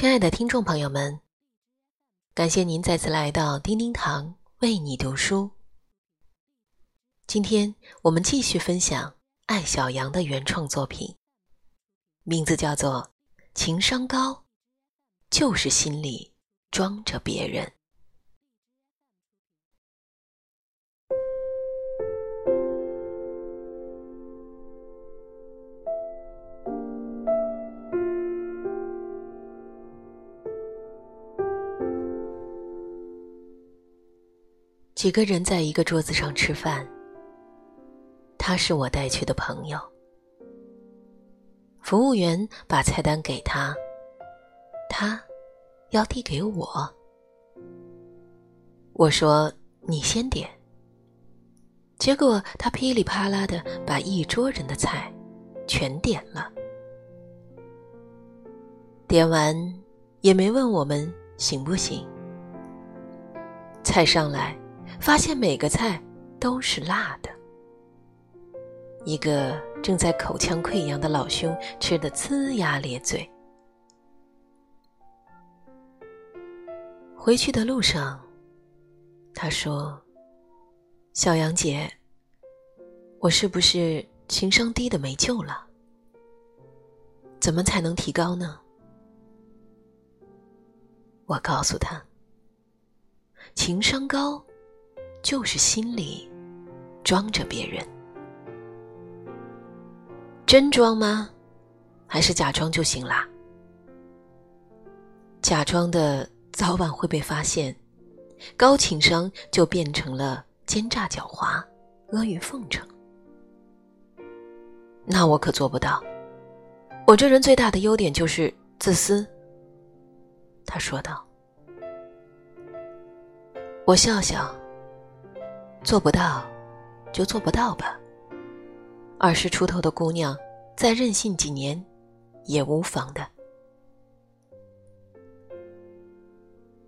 亲爱的听众朋友们，感谢您再次来到叮叮堂为你读书。今天我们继续分享艾小羊的原创作品，名字叫做《情商高，就是心里装着别人》。几个人在一个桌子上吃饭。他是我带去的朋友。服务员把菜单给他，他要递给我。我说：“你先点。”结果他噼里啪啦的把一桌人的菜全点了，点完也没问我们行不行。菜上来。发现每个菜都是辣的，一个正在口腔溃疡的老兄吃得呲牙咧嘴。回去的路上，他说：“小杨姐，我是不是情商低的没救了？怎么才能提高呢？”我告诉他：“情商高。”就是心里装着别人，真装吗？还是假装就行啦？假装的早晚会被发现，高情商就变成了奸诈狡猾、阿谀奉承。那我可做不到。我这人最大的优点就是自私。他说道。我笑笑。做不到，就做不到吧。二十出头的姑娘，再任性几年，也无妨的。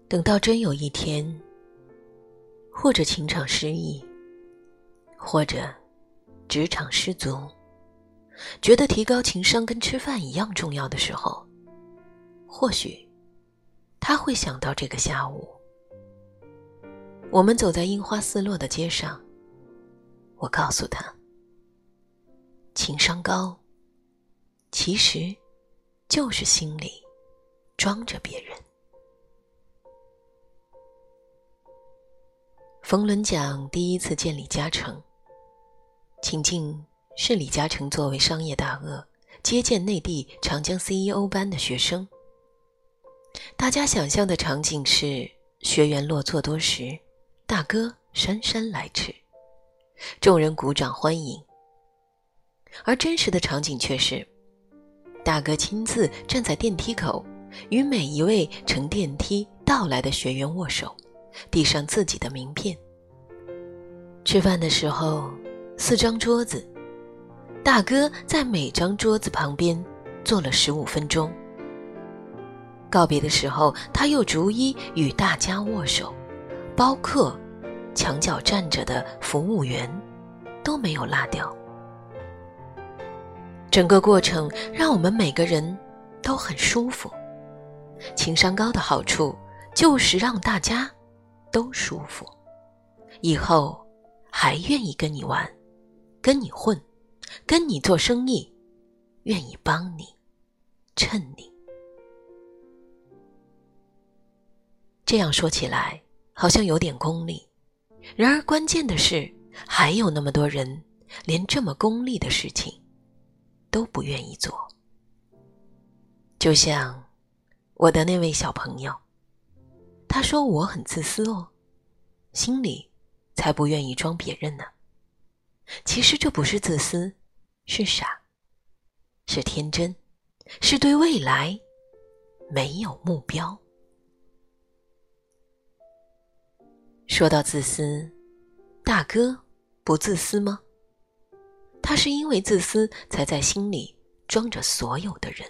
等到真有一天，或者情场失意，或者职场失足，觉得提高情商跟吃饭一样重要的时候，或许他会想到这个下午。我们走在樱花四落的街上，我告诉他：“情商高，其实就是心里装着别人。”冯仑讲第一次见李嘉诚，情境是李嘉诚作为商业大鳄接见内地长江 CEO 班的学生。大家想象的场景是学员落座多时。大哥姗姗来迟，众人鼓掌欢迎。而真实的场景却是，大哥亲自站在电梯口，与每一位乘电梯到来的学员握手，递上自己的名片。吃饭的时候，四张桌子，大哥在每张桌子旁边坐了十五分钟。告别的时候，他又逐一与大家握手，包括。墙角站着的服务员都没有落掉。整个过程让我们每个人都很舒服。情商高的好处就是让大家都舒服，以后还愿意跟你玩，跟你混，跟你做生意，愿意帮你，衬你。这样说起来好像有点功利。然而，关键的是，还有那么多人连这么功利的事情都不愿意做。就像我的那位小朋友，他说我很自私哦，心里才不愿意装别人呢。其实这不是自私，是傻，是天真，是对未来没有目标。说到自私，大哥不自私吗？他是因为自私，才在心里装着所有的人，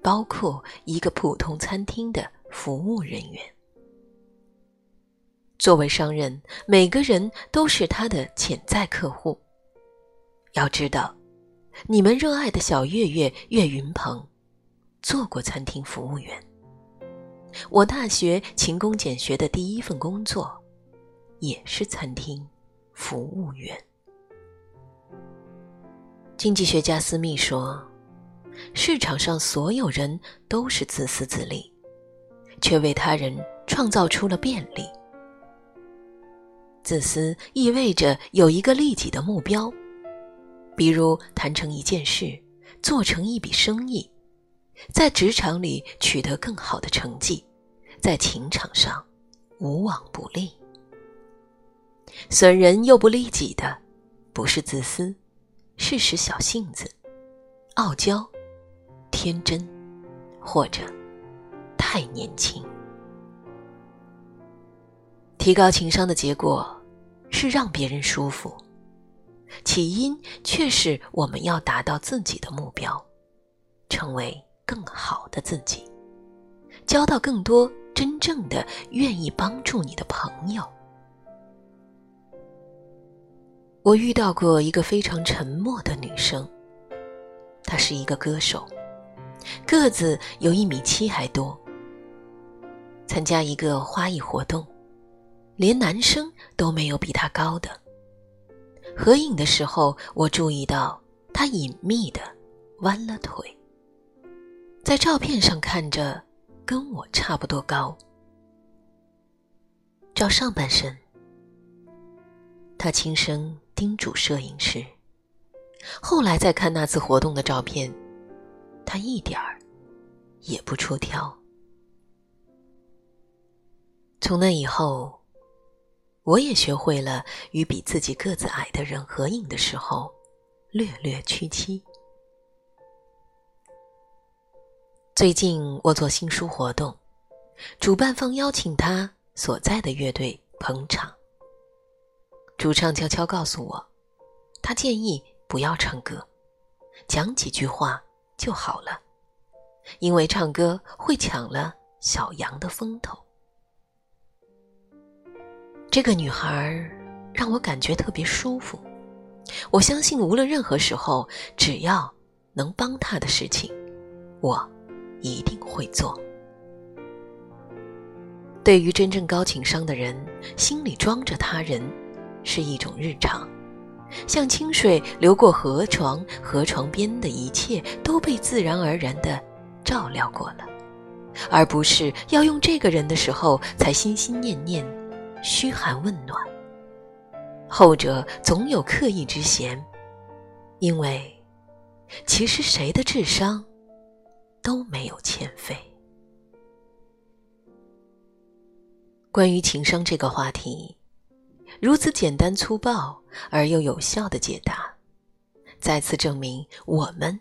包括一个普通餐厅的服务人员。作为商人，每个人都是他的潜在客户。要知道，你们热爱的小岳岳岳云鹏，做过餐厅服务员。我大学勤工俭学的第一份工作，也是餐厅服务员。经济学家斯密说：“市场上所有人都是自私自利，却为他人创造出了便利。自私意味着有一个利己的目标，比如谈成一件事，做成一笔生意。”在职场里取得更好的成绩，在情场上无往不利。损人又不利己的，不是自私，是使小性子、傲娇、天真，或者太年轻。提高情商的结果是让别人舒服，起因却是我们要达到自己的目标，成为。更好的自己，交到更多真正的愿意帮助你的朋友。我遇到过一个非常沉默的女生，她是一个歌手，个子有一米七还多。参加一个花艺活动，连男生都没有比她高的。合影的时候，我注意到她隐秘的弯了腿。在照片上看着跟我差不多高，照上半身，他轻声叮嘱摄影师。后来再看那次活动的照片，他一点儿也不出挑。从那以后，我也学会了与比自己个子矮的人合影的时候，略略屈膝。最近我做新书活动，主办方邀请他所在的乐队捧场。主唱悄悄告诉我，他建议不要唱歌，讲几句话就好了，因为唱歌会抢了小杨的风头。这个女孩让我感觉特别舒服，我相信无论任何时候，只要能帮她的事情，我。一定会做。对于真正高情商的人，心里装着他人，是一种日常，像清水流过河床，河床边的一切都被自然而然的照料过了，而不是要用这个人的时候才心心念念，嘘寒问暖。后者总有刻意之嫌，因为其实谁的智商？都没有欠费。关于情商这个话题，如此简单粗暴而又有效的解答，再次证明我们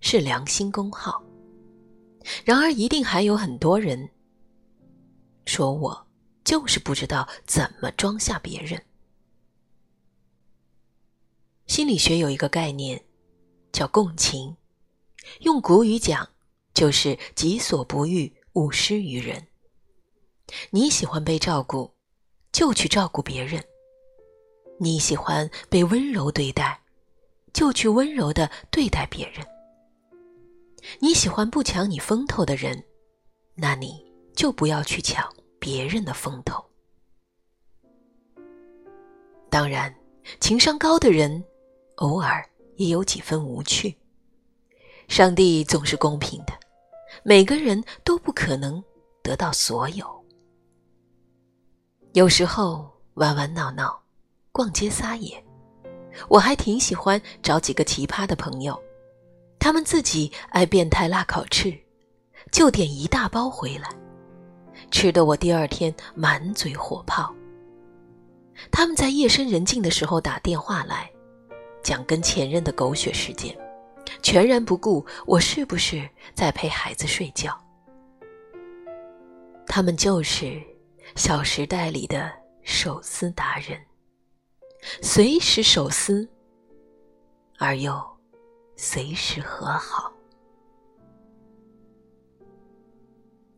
是良心公号。然而，一定还有很多人说我就是不知道怎么装下别人。心理学有一个概念叫共情，用古语讲。就是己所不欲，勿施于人。你喜欢被照顾，就去照顾别人；你喜欢被温柔对待，就去温柔的对待别人。你喜欢不抢你风头的人，那你就不要去抢别人的风头。当然，情商高的人，偶尔也有几分无趣。上帝总是公平的。每个人都不可能得到所有。有时候玩玩闹闹，逛街撒野，我还挺喜欢找几个奇葩的朋友，他们自己爱变态辣烤翅，就点一大包回来，吃的我第二天满嘴火泡。他们在夜深人静的时候打电话来，讲跟前任的狗血事件。全然不顾我是不是在陪孩子睡觉。他们就是《小时代》里的手撕达人，随时手撕，而又随时和好。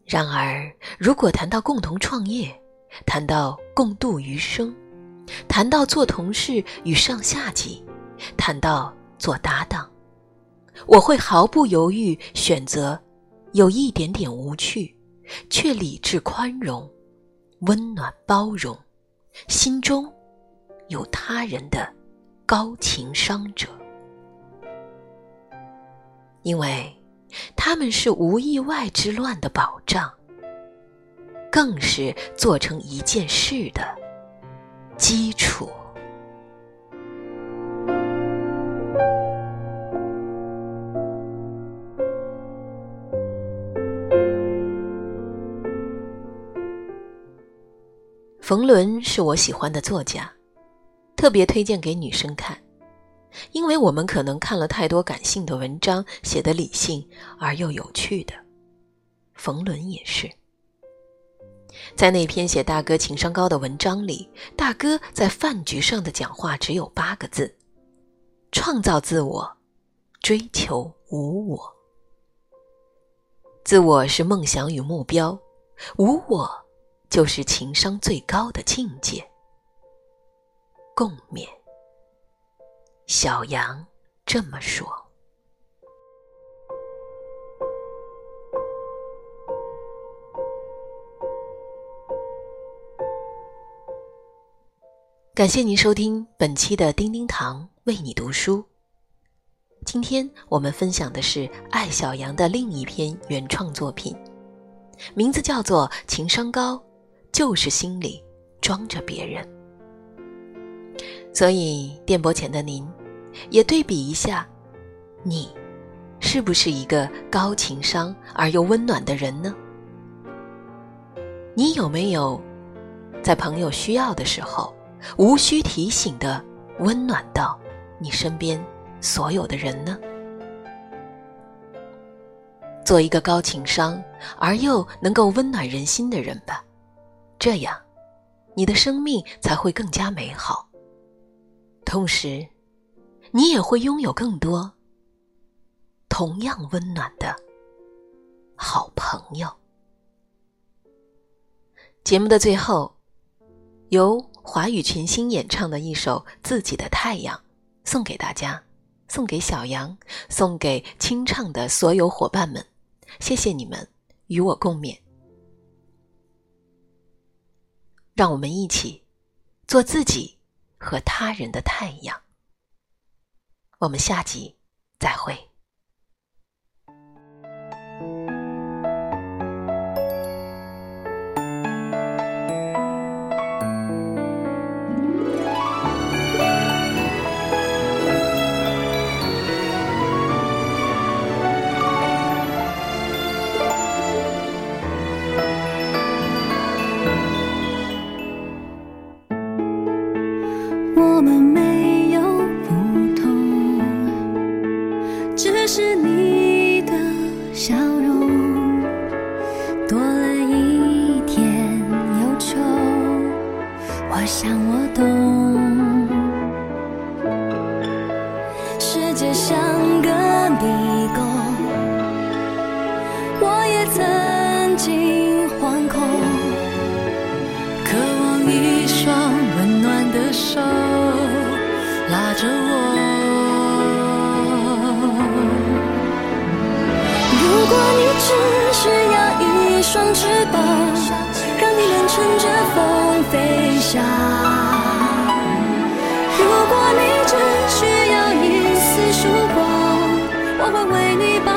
然而，如果谈到共同创业，谈到共度余生，谈到做同事与上下级，谈到做搭档。我会毫不犹豫选择有一点点无趣，却理智宽容、温暖包容，心中有他人的高情商者。因为他们是无意外之乱的保障，更是做成一件事的基础。冯仑是我喜欢的作家，特别推荐给女生看，因为我们可能看了太多感性的文章，写的理性而又有趣的。冯仑也是，在那篇写大哥情商高的文章里，大哥在饭局上的讲话只有八个字：创造自我，追求无我。自我是梦想与目标，无我。就是情商最高的境界。共勉。小杨这么说。感谢您收听本期的叮叮堂为你读书。今天我们分享的是艾小杨的另一篇原创作品，名字叫做《情商高》。就是心里装着别人，所以电波前的您，也对比一下，你是不是一个高情商而又温暖的人呢？你有没有在朋友需要的时候，无需提醒的温暖到你身边所有的人呢？做一个高情商而又能够温暖人心的人吧。这样，你的生命才会更加美好。同时，你也会拥有更多同样温暖的好朋友。节目的最后，由华语群星演唱的一首《自己的太阳》送给大家，送给小杨，送给清唱的所有伙伴们。谢谢你们与我共勉。让我们一起做自己和他人的太阳。我们下集再会。我想我懂，世界像个迷宫，我也曾经惶恐，渴望一双温暖的手拉着我。如果你只需要一双翅。如果你只需要一丝曙光，我会为你把